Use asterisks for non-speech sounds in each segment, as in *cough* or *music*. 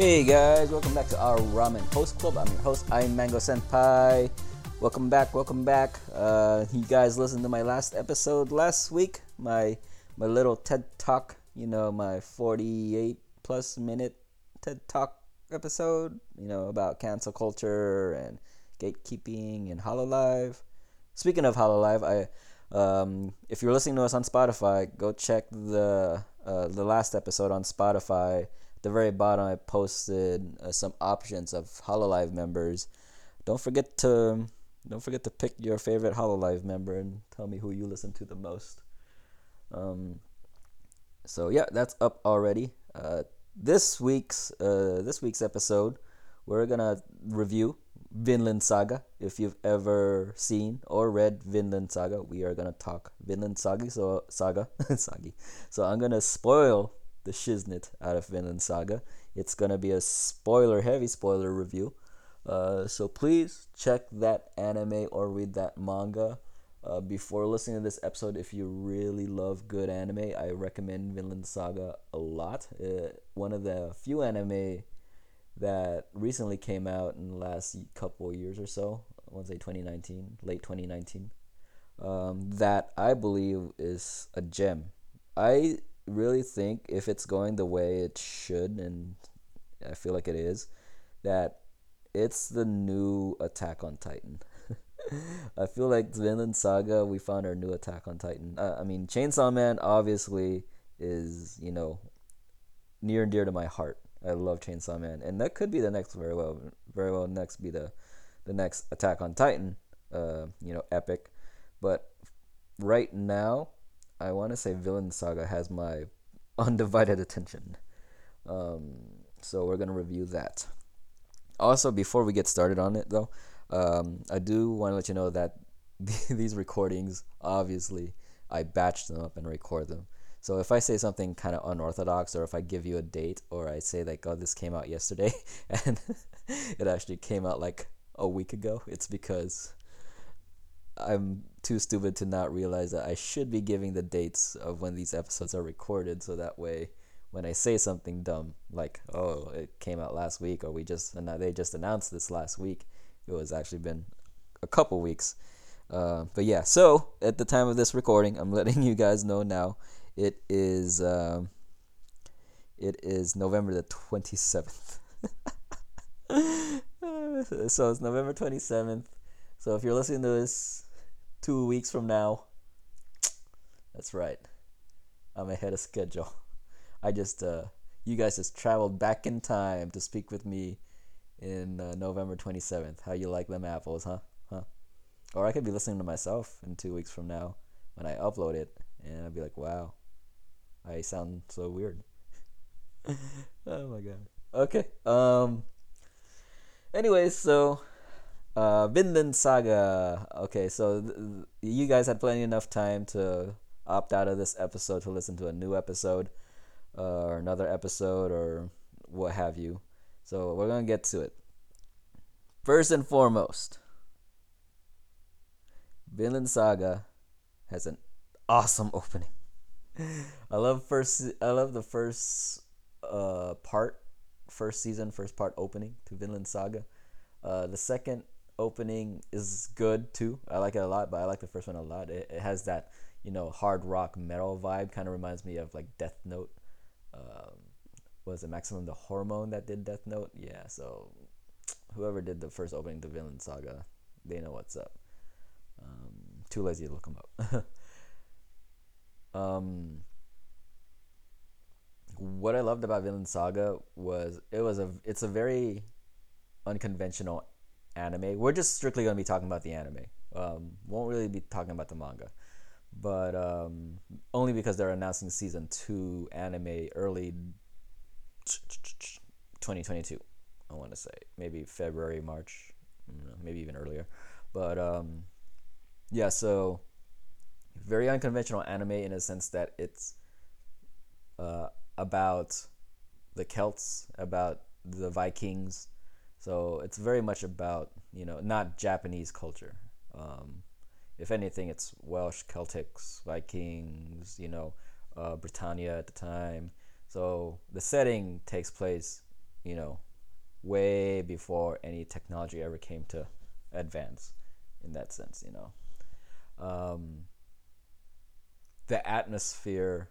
Hey guys, welcome back to our Ramen Host Club. I'm your host, I'm Mango Senpai. Welcome back, welcome back. Uh, you guys listened to my last episode last week, my my little TED Talk, you know, my 48 plus minute TED Talk episode, you know, about cancel culture and gatekeeping and Hololive. Speaking of Hololive, I um, if you're listening to us on Spotify, go check the uh, the last episode on Spotify. The very bottom, I posted uh, some options of Hololive members. Don't forget to don't forget to pick your favorite Hololive member and tell me who you listen to the most. Um, so yeah, that's up already. Uh, this week's uh, this week's episode, we're gonna review Vinland Saga. If you've ever seen or read Vinland Saga, we are gonna talk Vinland Saga. So Saga, *laughs* Sagi. So I'm gonna spoil the shiznit out of Vinland Saga. It's gonna be a spoiler heavy spoiler review. Uh, so please check that anime or read that manga uh, before listening to this episode. If you really love good anime, I recommend Vinland Saga a lot. Uh, one of the few anime that recently came out in the last couple years or so. I want to say 2019, late 2019. Um, that I believe is a gem. I really think if it's going the way it should, and I feel like it is, that it's the new Attack on Titan. *laughs* I feel like Vinland Saga, we found our new Attack on Titan. Uh, I mean, Chainsaw Man obviously is, you know, near and dear to my heart. I love Chainsaw Man, and that could be the next very well, very well next be the, the next Attack on Titan, uh, you know, epic. But right now, I want to say Vinland Saga has my undivided attention. Um, so we're gonna review that. Also, before we get started on it, though, um, I do want to let you know that *laughs* these recordings, obviously, I batch them up and record them. So if I say something kind of unorthodox, or if I give you a date, or I say like, "Oh, this came out yesterday," *laughs* and *laughs* it actually came out like a week ago, it's because I'm too stupid to not realize that I should be giving the dates of when these episodes are recorded, so that way, when I say something dumb like, "Oh, it came out last week," or "We just and they just announced this last week," it was actually been a couple weeks. Uh, but yeah, so at the time of this recording, I'm *laughs* letting you guys know now. It is um, it is November the twenty seventh. *laughs* so it's November twenty seventh. So if you're listening to this two weeks from now, *tsk* that's right. I'm ahead of schedule. I just uh, you guys just traveled back in time to speak with me in uh, November 27th. How you like them apples, huh? Huh? Or I could be listening to myself in two weeks from now when I upload it, and I'd be like, wow, I sound so weird. *laughs* oh my god. Okay. Um. Anyways, so uh, Vinland Saga. Okay, so th- you guys had plenty enough time to opt out of this episode to listen to a new episode, uh, or another episode, or what have you. So we're gonna get to it. First and foremost, Vinland Saga has an awesome *laughs* opening. I love first. I love the first uh, part, first season, first part opening to Vinland Saga. Uh, the second opening is good too. I like it a lot, but I like the first one a lot. It, it has that you know hard rock metal vibe. Kind of reminds me of like Death Note. Um, was it Maximum the Hormone that did Death Note? Yeah. So whoever did the first opening to Vinland Saga, they know what's up. Um, too lazy to look them up. *laughs* um, what I loved about Vinland Saga was it was a it's a very unconventional anime. We're just strictly gonna be talking about the anime. Um, won't really be talking about the manga, but um, only because they're announcing season two anime early 2022. I want to say maybe February, March, maybe even earlier. But um, yeah, so very unconventional anime in a sense that it's uh, about the Celts, about the Vikings. So it's very much about you know not Japanese culture. Um, if anything, it's Welsh, Celtics, Vikings. You know, uh, Britannia at the time. So the setting takes place you know, way before any technology ever came to advance in that sense, you know. Um, the atmosphere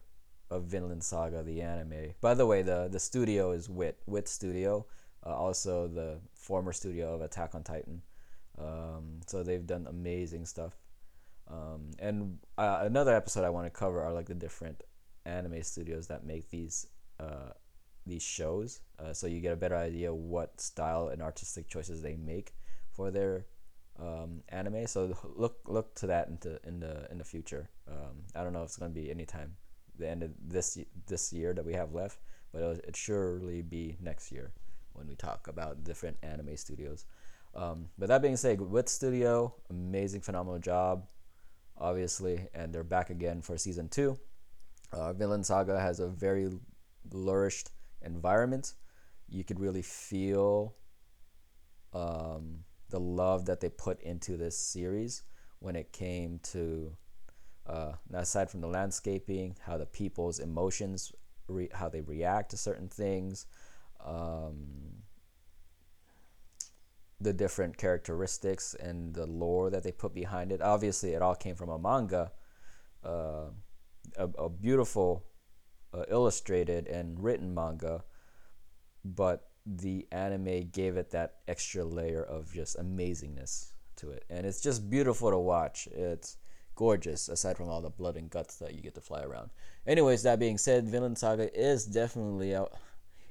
of Vinland Saga, the anime. By the way, the the studio is Wit Wit Studio, uh, also the former studio of Attack on Titan. Um, so they've done amazing stuff. Um, and uh, another episode I want to cover are like the different anime studios that make these uh, these shows, uh, so you get a better idea what style and artistic choices they make for their um, anime. So look look to that into in the in the future. Um, I don't know if it's gonna be anytime the end of this this year that we have left, but it'll, it surely be next year when we talk about different anime studios. Um, but that being said, Wit Studio, amazing, phenomenal job, obviously, and they're back again for season two. Uh, Vinland Saga has a very flourished environment. You could really feel um, the love that they put into this series when it came to, uh, aside from the landscaping, how the people's emotions, re- how they react to certain things, um, the different characteristics and the lore that they put behind it. Obviously, it all came from a manga, uh, a, a, beautiful uh, illustrated and written manga, but the anime gave it that extra layer of just amazingness to it. And it's just beautiful to watch. It's gorgeous, aside from all the blood and guts that you get to fly around. Anyways, that being said, Vinland Saga is definitely out.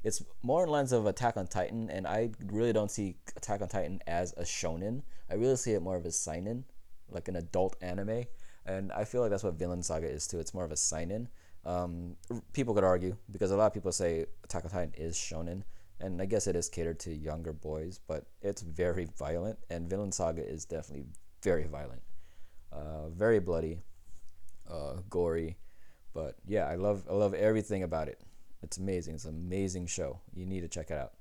It's more in lines of Attack on Titan, and I really don't see Attack on Titan as a shonen. I really see it more of a seinen, like an adult anime. And I feel like that's what Vinland Saga is too. It's more of a seinen. Um, people could argue because a lot of people say Attack on Titan is shonen, and I guess it is catered to younger boys, but it's very violent, and Vinland Saga is definitely very violent, uh, very bloody, uh, gory, but yeah, I love I love everything about it. It's amazing. It's an amazing show. You need to check it out.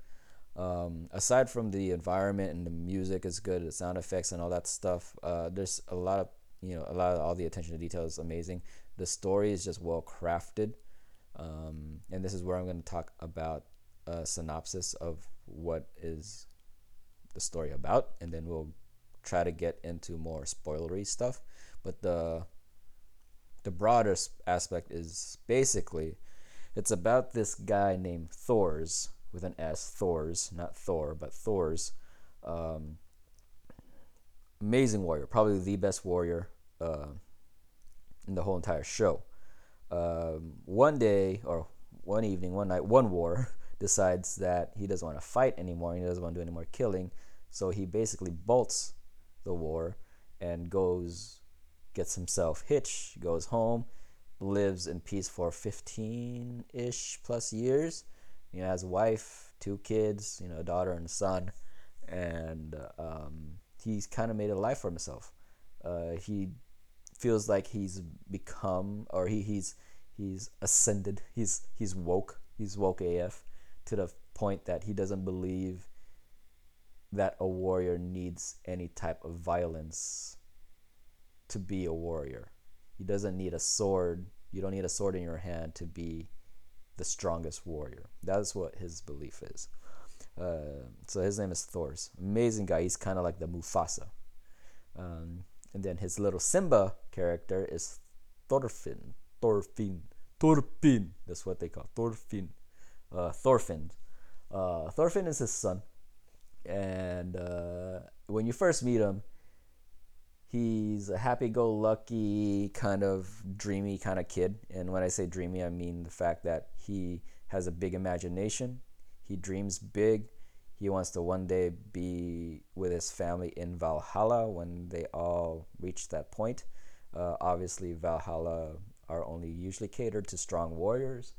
Um, aside from the environment and the music is good, the sound effects and all that stuff, uh, there's a lot of you know a lot of all the attention to detail is amazing. The story is just well crafted, um, and this is where I'm going to talk about a synopsis of what is the story about, and then we'll try to get into more spoilery stuff. But the the broader aspect is basically it's about this guy named Thors with an S, Thors, not Thor, but Thors. Um, amazing warrior, probably the best warrior uh, in the whole entire show. Um, one day, or one evening, one night, one war, *laughs* decides that he doesn't want to fight anymore. He doesn't want to do any more killing. So he basically bolts the war and goes, gets himself hitched, goes home, lives in peace for 15 ish plus years. He has a wife, two kids, you know, a daughter and a son. And um, he's kind of made a life for himself. Uh, he feels like he's become, or he, he's he's ascended. He's he's woke. He's woke AF to the point that he doesn't believe that a warrior needs any type of violence to be a warrior. He doesn't need a sword. You don't need a sword in your hand to be the strongest warrior. That's what his belief is. Uh, so his name is Thors. Amazing guy. He's kind of like the Mufasa. Um, and then his little Simba character is Thorfinn. Thorfinn. Thorfinn. That's what they call Thorfinn uh, Thorfinn. Uh, Thorfinn is his son, and uh, when you first meet him, he's a happy-go-lucky kind of dreamy kind of kid. And when I say dreamy, I mean the fact that he has a big imagination. He dreams big. He wants to one day be with his family in Valhalla when they all reach that point. Uh, obviously, Valhalla are only usually catered to strong warriors.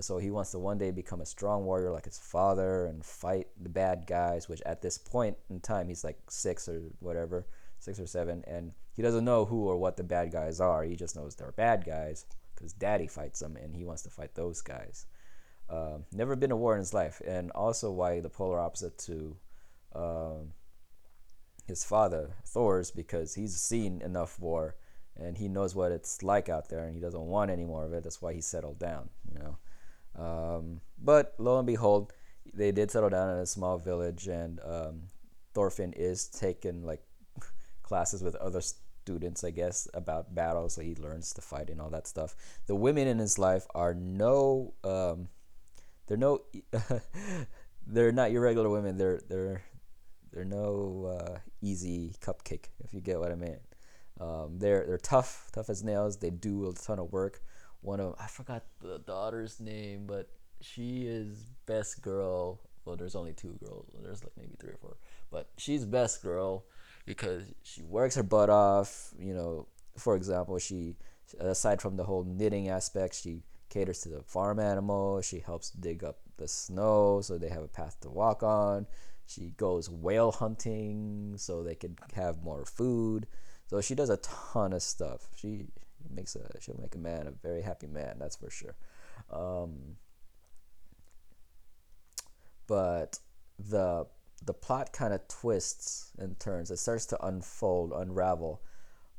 So he wants to one day become a strong warrior like his father and fight the bad guys, which at this point in time, he's like six or whatever, six or seven, and he doesn't know who or what the bad guys are. He just knows they're bad guys because daddy fights them and he wants to fight those guys. Um, never been a war in his life, and also why the polar opposite to um, his father, Thor's, because he's seen enough war and he knows what it's like out there and he doesn't want any more of it. That's why he settled down, you know. Um, but lo and behold, they did settle down in a small village, and um, Thorfinn is taking like classes with other students, I guess, about battle, so he learns to fight and all that stuff. The women in his life are no, um, they're no, *laughs* they're not your regular women. They're they're they're no uh, easy cupcake, if you get what I mean. Um, they're they're tough, tough as nails. They do a ton of work. One of I forgot the daughter's name, but she is best girl. Well, there's only two girls. There's like maybe three or four, but she's best girl because she works her butt off. You know, for example, she aside from the whole knitting aspect, she caters to the farm animal. She helps dig up the snow so they have a path to walk on. She goes whale hunting so they can have more food. So she does a ton of stuff. She makes a she'll make a man a very happy man. That's for sure. Um, but the the plot kind of twists and turns. It starts to unfold, unravel,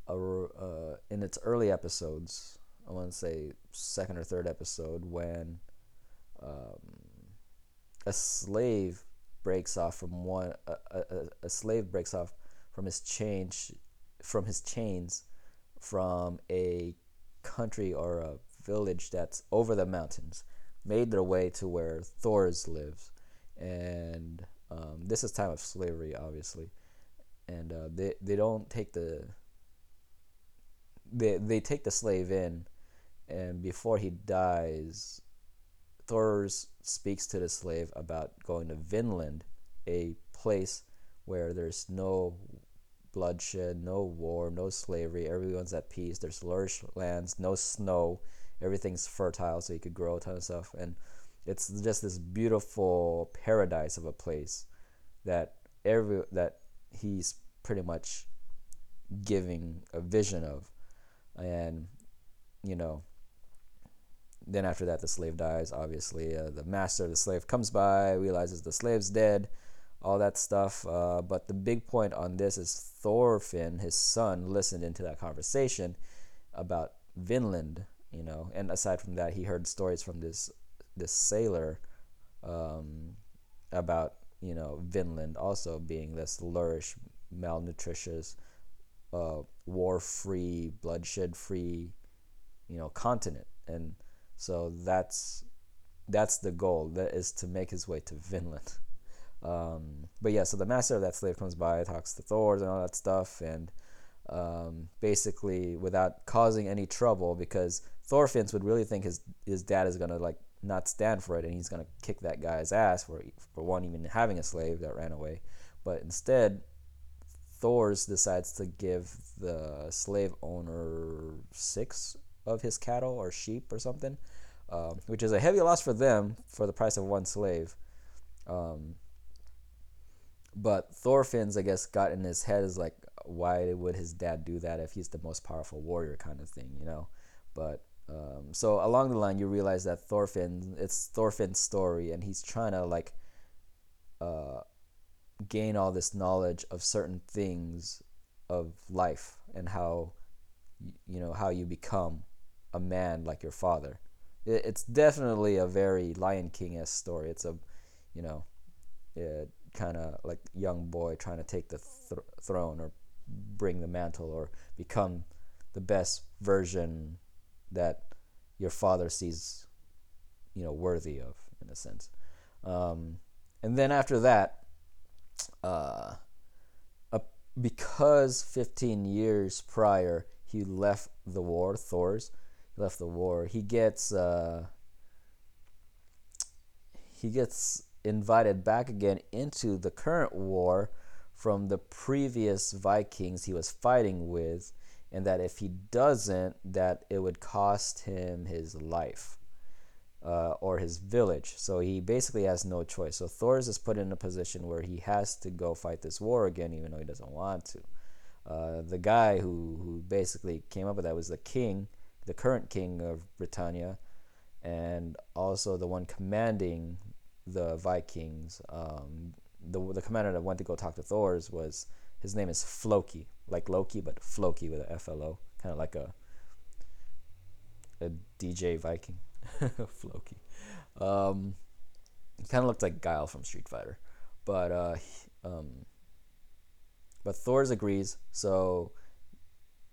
uh, in its early episodes. I want to say second or third episode when um, a slave breaks off from one a, a, a slave breaks off from his change from his chains from a country or a village that's over the mountains made their way to where Thors lives and um, this is time of slavery, obviously, and uh, they they don't take the they they take the slave in, and before he dies, Thor speaks to the slave about going to Vinland, a place where there's no bloodshed, no war, no slavery. Everyone's at peace. There's lush lands, no snow. Everything's fertile, so you could grow a ton of stuff. And it's just this beautiful paradise of a place that every that he's pretty much giving a vision of. And you know then after that the slave dies obviously uh, the master of the slave comes by realizes the slave's dead all that stuff uh, but the big point on this is thorfinn his son listened into that conversation about vinland you know and aside from that he heard stories from this this sailor um, about you know Vinland also being this lush, malnutritious, uh, war-free, bloodshed-free, you know, continent, and so that's that's the goal. That is to make his way to Vinland. *laughs* Um, but yeah, so the master of that slave comes by, talks to Thor and all that stuff, and um, basically without causing any trouble, because Thorfinns would really think his his dad is gonna like not stand for it and he's going to kick that guy's ass for for one even having a slave that ran away. But instead Thors decides to give the slave owner six of his cattle or sheep or something um, which is a heavy loss for them for the price of one slave. Um, but Thorfinn's I guess got in his head is like why would his dad do that if he's the most powerful warrior kind of thing you know? But um, so along the line, you realize that Thorfinn, it's Thorfinn's story, and he's trying to like uh, gain all this knowledge of certain things of life and how you know how you become a man like your father. It's definitely a very Lion King esque story. It's a you know kind of like young boy trying to take the th- throne or bring the mantle or become the best version that your father sees, you know, worthy of, in a sense. Um, and then after that, uh, because 15 years prior he left the war, Thor's, he left the war. He gets uh, he gets invited back again into the current war from the previous Vikings he was fighting with and that if he doesn't, that it would cost him his life uh, or his village. So he basically has no choice. So Thors is put in a position where he has to go fight this war again, even though he doesn't want to. Uh, the guy who, who basically came up with that was the king, the current king of Britannia, and also the one commanding the Vikings. Um, the, the commander that went to go talk to Thors was his name is Floki like Loki, but Floki with a F L O, kind of like a a DJ Viking, *laughs* Floki. Um, kind of looked like Guile from Street Fighter, but uh, um, but Thors agrees, so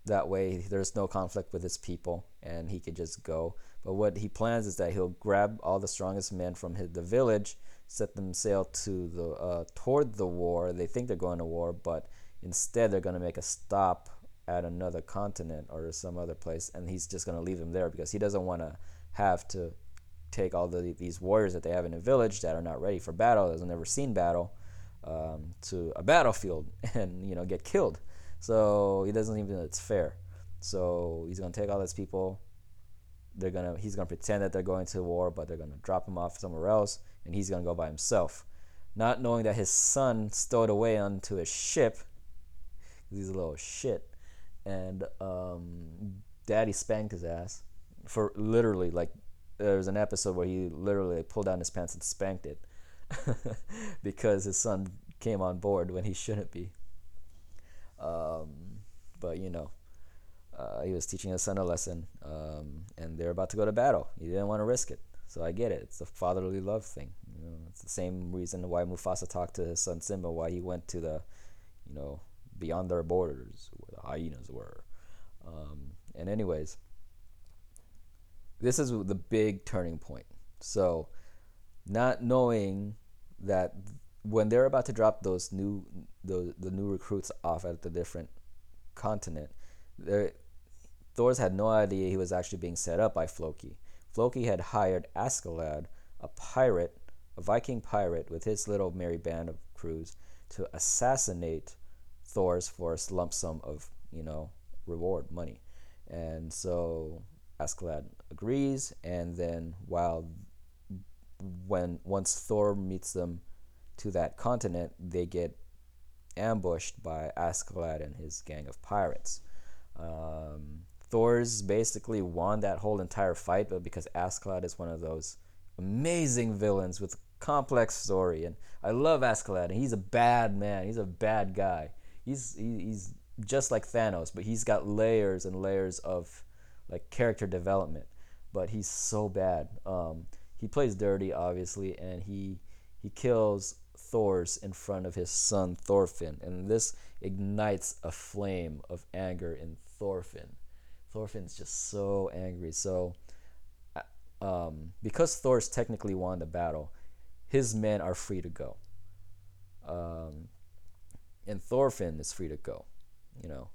that way there's no conflict with his people, and he could just go. But what he plans is that he'll grab all the strongest men from his, the village, set them sail to the uh, toward the war. They think they're going to war, but instead they're going to make a stop at another continent or some other place, and he's just going to leave them there because he doesn't want to have to take all the, these warriors that they have in a village that are not ready for battle, that have never seen battle, um, to a battlefield *laughs* and you know get killed. So he doesn't even it's fair. So he's gonna take all these people. They're gonna he's gonna pretend that they're going to war, but they're gonna drop him off somewhere else, and he's gonna go by himself, not knowing that his son stowed away onto a ship. He's a little shit, and um, Daddy spanked his ass for literally like there was an episode where he literally pulled down his pants and spanked it *laughs* because his son came on board when he shouldn't be. Um, but you know, uh, he was teaching his son a lesson, um, and they're about to go to battle. He didn't want to risk it, so I get it. It's a fatherly love thing. You know, it's the same reason why Mufasa talked to his son Simba, why he went to the, you know, beyond their borders where the hyenas were. Um, and anyways, this is the big turning point. So, not knowing that when they're about to drop those new the the new recruits off at the different continent, Thors had no idea he was actually being set up by Floki. Floki had hired Askeladd, a pirate, a Viking pirate, with his little merry band of crews, to assassinate Thors for a lump sum of you know reward money, and so Askeladd agrees, and then while when once Thor meets them to that continent, they get ambushed by Askeladd and his gang of pirates. Um, Thors basically won that whole entire fight, but because Askeladd is one of those amazing villains with complex story, and I love Askeladd, and he's a bad man. He's a bad guy. He's he's just like Thanos, but he's got layers and layers of like character development. But he's so bad. Um, he plays dirty, obviously, and he he kills Thors in front of his son Thorfinn, and this ignites a flame of anger in Thorfinn. Thorfinn's just so angry. So, uh, um, because Thor's technically won the battle, his men are free to go. Um, and Thorfinn is free to go. You know,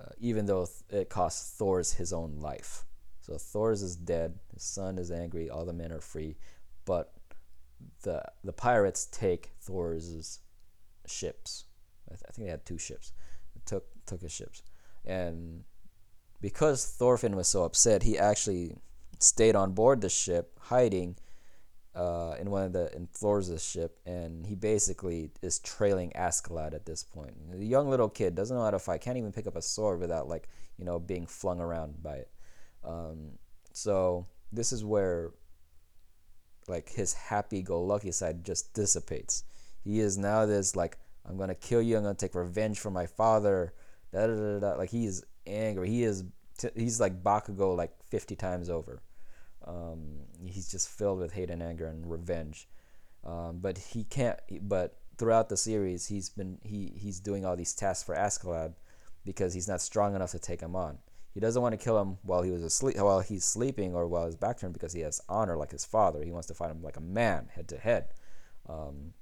uh, even though it costs Thors his own life. So Thors is dead. His son is angry. All the men are free, but the the pirates take Thor's ships. I, th- I think they had two ships. took took his ships, and because Thorfinn was so upset, he actually stayed on board the ship, hiding uh, in one of the in Thor's ship, and he basically is trailing Askeladd at this point. The young little kid doesn't know how to fight, can't even pick up a sword without like you know being flung around by it. Um, so this is where like his happy-go-lucky side just dissipates. He is now this like I'm gonna kill you. I'm gonna take revenge for my father. Da, da, da, da. Like he is angry. He is t- he's like Bakugo like 50 times over. Um, he's just filled with hate and anger and revenge. Um, but he can't. But throughout the series, he's been he he's doing all these tasks for Askeladd because he's not strong enough to take him on. He doesn't want to kill him while he was asleep, while he's sleeping, or while his back turned because he has honor like his father. He wants to fight him like a man, head to head. Um,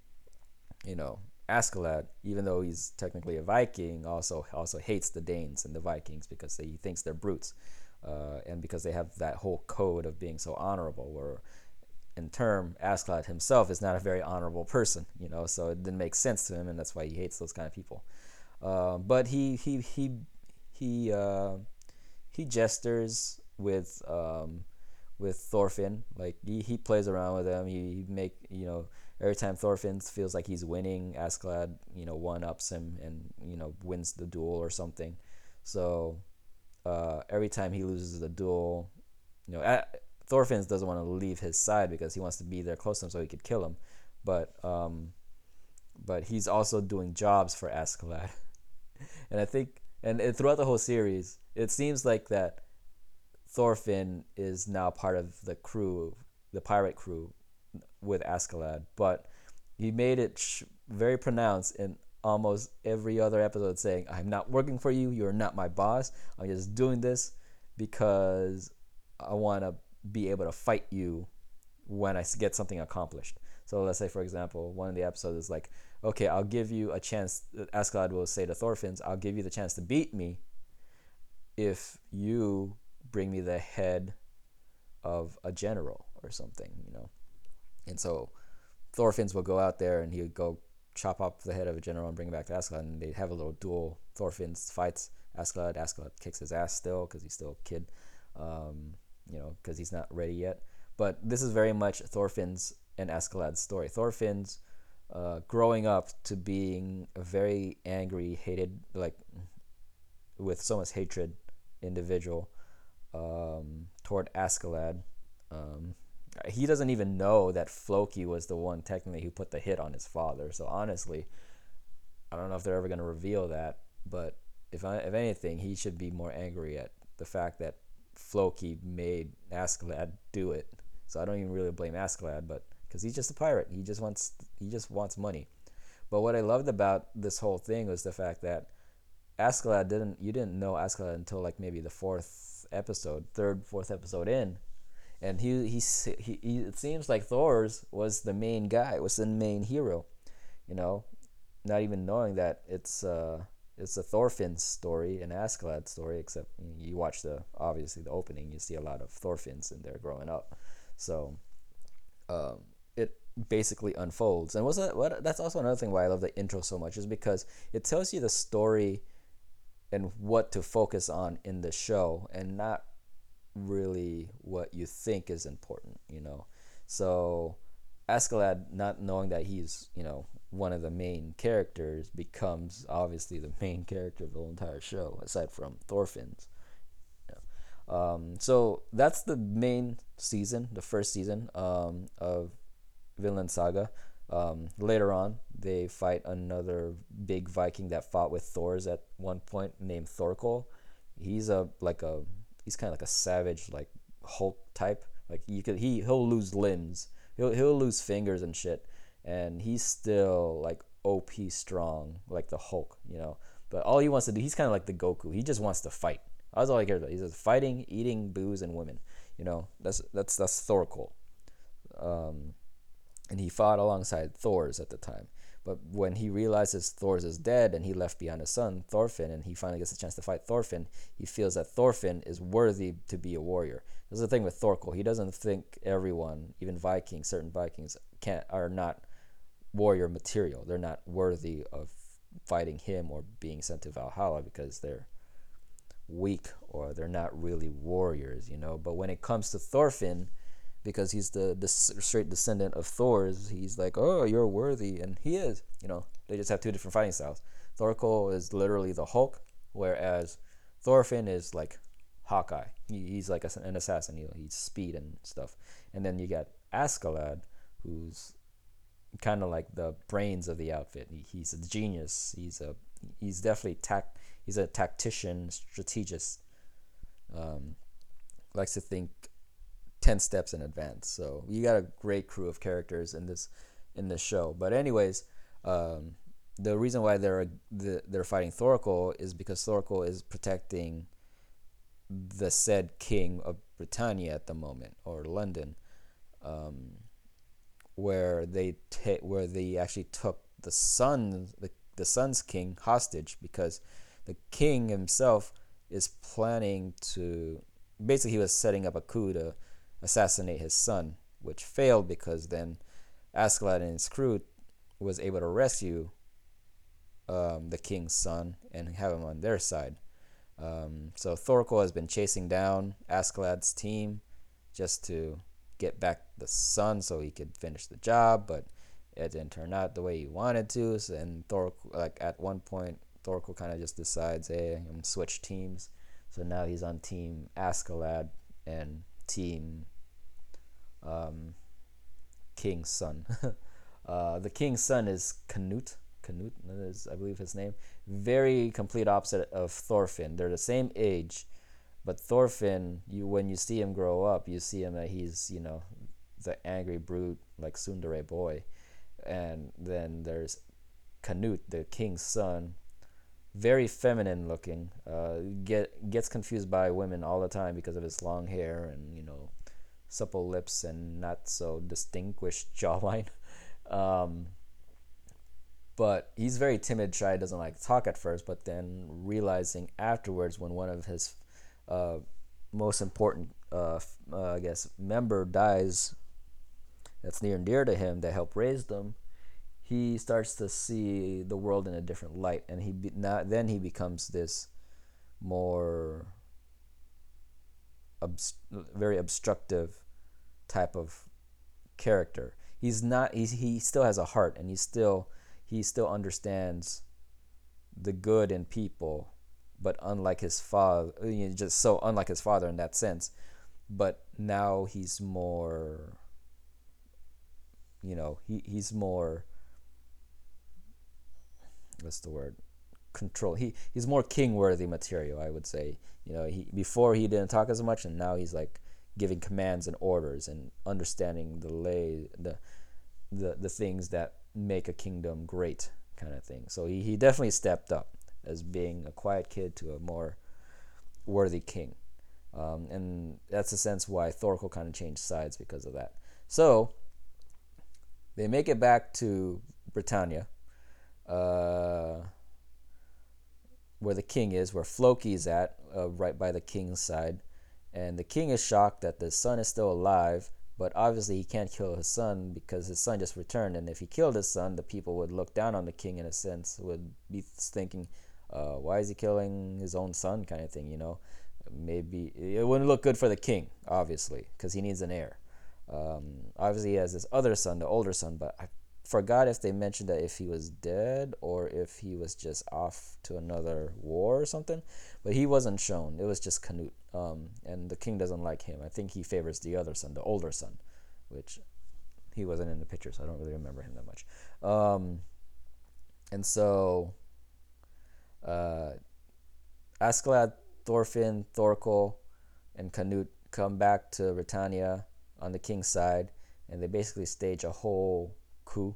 you know, Askeladd, even though he's technically a Viking, also also hates the Danes and the Vikings because he thinks they're brutes uh, and because they have that whole code of being so honorable where in term Askeladd himself is not a very honorable person you know so it didn't make sense to him and that's why he hates those kind of people. Uh, but he he he he uh, he gestures with um, with Thorfinn. Like he, he plays around with him. He, he make you know every time Thorfinn feels like he's winning Askeladd you know one ups him and you know wins the duel or something. So uh, every time he loses a duel, you know, Thorfinn doesn't want to leave his side because he wants to be there close to him so he could kill him. But um, but he's also doing jobs for Askeladd, *laughs* and I think and, and throughout the whole series, it seems like that Thorfinn is now part of the crew, the pirate crew, with Askeladd, but he made it sh- very pronounced in almost every other episode saying, I'm not working for you. You're not my boss. I'm just doing this because I want to be able to fight you when I get something accomplished. So let's say, for example, one of the episodes is like, okay, I'll give you a chance. Askeladd will say to Thorfinns, I'll give you the chance to beat me if you bring me the head of a general or something, you know. And so Thorfinns will go out there and he'll go chop off the head of a general and bring it back to Askeladd, and they have a little duel. Thorfinns fights Askeladd. Askeladd kicks his ass still because he's still a kid, um, you know, because he's not ready yet. But this is very much Thorfinns and Askeladd's story. Thorfinns uh, growing up to being a very angry, hated, like with so much hatred individual um, toward Askeladd. Um, he doesn't even know that Floki was the one technically who put the hit on his father. So honestly, I don't know if they're ever going to reveal that. But if I, if anything, he should be more angry at the fact that Floki made Askeladd do it. So I don't even really blame Askeladd, but because he's just a pirate, he just wants he just wants money. But what I loved about this whole thing was the fact that Askeladd didn't you didn't know Askeladd until like maybe the fourth episode, third, fourth episode in and he, he he, he it seems like Thors was the main guy, was the main hero, you know, not even knowing that it's uh it's a Thorfinn story, an Askeladd story. Except you watch the obviously the opening, you see a lot of Thorfinns in there growing up, so um, it basically unfolds. And was that what? That's also another thing why I love the intro so much is because it tells you the story and what to focus on in the show, and not really what you think is important, you know. So Askeladd, not knowing that he's, you know, one of the main characters, becomes obviously the *laughs* main character of the whole entire show, aside from Thorfinns. Um, so that's the main season, the first season um, of Vinland Saga. Um, later on, they fight another big Viking that fought with Thors at one point, named Thorkel. He's a like a he's kind of like a savage like Hulk type. Like you could he he'll lose limbs, he'll he'll lose fingers and shit, and he's still like OP strong like the Hulk, you know. But all he wants to do, he's kind of like the Goku. He just wants to fight. That's all he cares about. He's just fighting, eating booze, and women. You know, that's that's that's Thorkel. Um, and he fought alongside Thors at the time. But when he realizes Thors is dead and he left behind a son, Thorfinn, and he finally gets a chance to fight Thorfinn, he feels that Thorfinn is worthy to be a warrior. This is the thing with Thorkel. He doesn't think everyone, even Vikings, certain Vikings, can't are not warrior material. They're not worthy of fighting him or being sent to Valhalla because they're weak or they're not really warriors, you know. But when it comes to Thorfinn, because he's the, the straight descendant of Thor's. He's like, oh, you're worthy, and he is. You know, they just have two different fighting styles. Thorkel is literally the Hulk, whereas Thorfinn is like Hawkeye. He, he's like an assassin. He, he's speed and stuff. And then you got Askeladd, who's kind of like the brains of the outfit. He, he's a genius. He's a he's definitely tact. He's a tactician, strategist. Um, likes to think 10 steps in advance. So you got a great crew of characters in this in this show. But anyways, um, the reason why they're they're fighting Thorkel is because Thorkel is protecting the said king of Britannia at the moment or London, um, where they ta- where they actually took the son the the son's king hostage because the king himself is planning to basically he was setting up a coup to assassinate his son, which failed because then Askeladd and his crew was able to rescue um, the king's son and have him on their side. Um, so Thorkel has been chasing down Askeladd's team just to get back the son so he could finish the job, but it didn't turn out the way he wanted to. So, and Thorkel, like at one point, Thorkel kind of just decides, hey, I'm switch teams. So now he's on team Askeladd and team um, king's son. *laughs* uh, the king's son is Canute. Canute is, I believe, his name. Very complete opposite of Thorfinn. They're the same age, but Thorfinn, you when you see him grow up, you see him that he's you know the angry brute like Tsundere boy, and then there's Canute, the king's son, very feminine looking. Uh, get gets confused by women all the time because of his long hair and you know, supple lips and not so distinguished *laughs* jawline. Um, but he's very timid, shy, doesn't like to talk at first, but then realizing afterwards when one of his uh, most important, uh, uh, I guess, member dies that's near and dear to him that helped raise them, he starts to see the world in a different light, and he be, not, then he becomes this more obst- very obstructive type of character. He's not. He's, he still has a heart, and he still he still understands the good in people, but unlike his father, you know, just so unlike his father in that sense. But now he's more. You know, he, he's more what's the word control he he's more king worthy material i would say you know he before he didn't talk as much and now he's like giving commands and orders and understanding the lay the the the things that make a kingdom great kind of thing. So he, he definitely stepped up as being a quiet kid to a more worthy king. Um, and that's the sense why Thorkel kind of changed sides because of that. So they make it back to Britannia uh, where the king is, where Floki's at, uh, right by the king's side. And the king is shocked that the son is still alive, but obviously he can't kill his son because his son just returned. And if he killed his son, the people would look down on the king in a sense, would be thinking, uh, why is he killing his own son, kind of thing, you know? Maybe it wouldn't look good for the king, obviously, because he needs an heir. Um, obviously, he has this other son, the older son, but I forgot if they mentioned that if he was dead or if he was just off to another war or something. But he wasn't shown. It was just Canute. Um, and the king doesn't like him. I think he favors the other son, the older son, which he wasn't in the picture, so I don't really remember him that much. Um, and so uh, Askeladd, Thorfinn, Thorkel, and Canute come back to Britannia on the king's side, and they basically stage a whole coup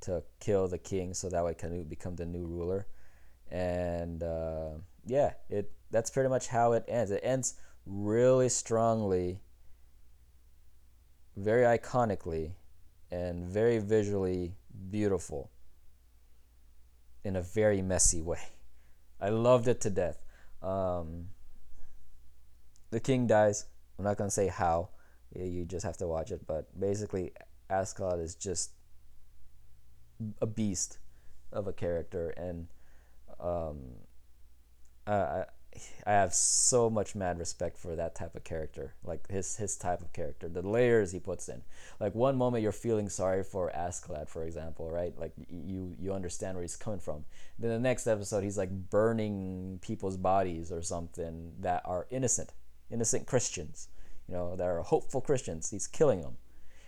to kill the king so that way Canute become the new ruler. And uh, yeah, it that's pretty much how it ends. It ends really strongly, very iconically, and very visually beautiful in a very messy way. *laughs* I loved it to death. Um, the king dies. I'm not gonna say how. You just have to watch it. But basically, Askeladd is just a beast of a character, and um, I I have so much mad respect for that type of character, like his his type of character, the layers he puts in. Like one moment you're feeling sorry for Askeladd, for example, right? Like you you understand where he's coming from. Then the next episode he's like burning people's bodies or something that are innocent, innocent Christians, you know, that are hopeful Christians. He's killing them,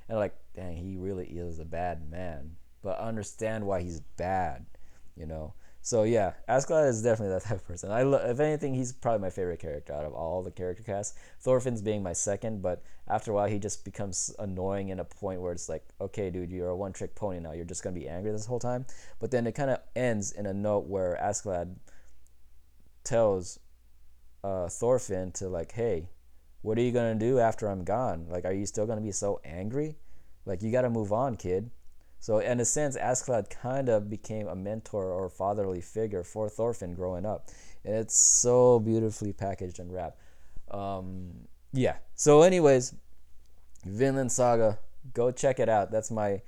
and like, dang, he really is a bad man but understand why he's bad, you know. So yeah, Askeladd is definitely that *laughs* type of person. I lo- if anything, he's probably my favorite character out of all the character casts. Thorfinn's being my second, but after a while, he just becomes annoying in a point where it's like, okay, dude, you're a one-trick pony now. You're just gonna be angry this whole time. But then it kind of ends in a note where Askeladd tells uh, Thorfinn to like, hey, what are you gonna do after I'm gone? Like, are you still gonna be so angry? Like, you gotta move on, kid. So in a sense, Askeladd kind of became a mentor or fatherly figure for Thorfinn growing up, and it's so beautifully packaged and wrapped. Um, yeah. So, anyways, Vinland Saga, go check it out. That's my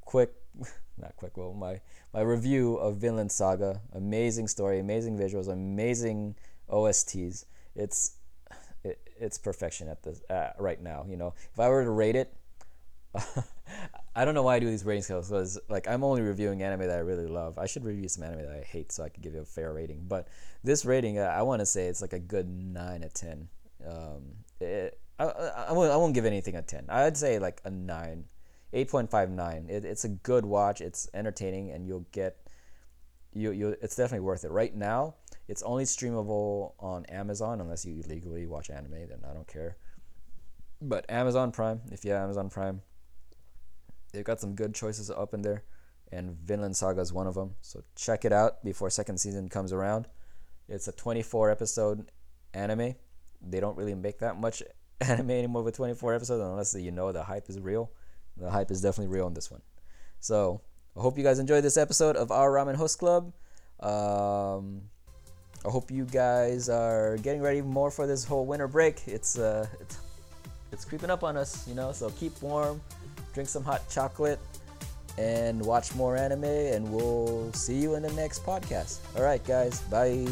quick, *laughs* not quick, well, my my review of Vinland Saga. Amazing story, amazing visuals, amazing OSTs. It's it, it's perfection at the uh, right now. You know, if I were to rate it. *laughs* I don't know why I do these rating scales because like I'm only reviewing anime that I really love. I should review some anime that I hate so I can give you a fair rating. But this rating, uh, I want to say it's like a good nine out of ten. Um, it, I, I, I, won't, I won't give anything a ten. I'd say like a nine, eight point five nine. It, it's a good watch. It's entertaining, and you'll get you you. It's definitely worth it. Right now, it's only streamable on Amazon unless you illegally watch anime. Then I don't care. But Amazon Prime, if you have Amazon Prime they've got some good choices up in there, and Vinland Saga is one of them. So check it out before second season comes around. It's a 24 episode anime. They don't really make that much *laughs* anime anymore with 24 episodes unless you know the hype is real. The hype is definitely real on this one. So I hope you guys enjoyed this episode of our Ramen Host Club. Um, I hope you guys are getting ready more for this whole winter break. It's uh, it's it's creeping up on us, you know. So keep warm, drink some hot chocolate, and watch more anime. And we'll see you in the next podcast. All right, guys. Bye.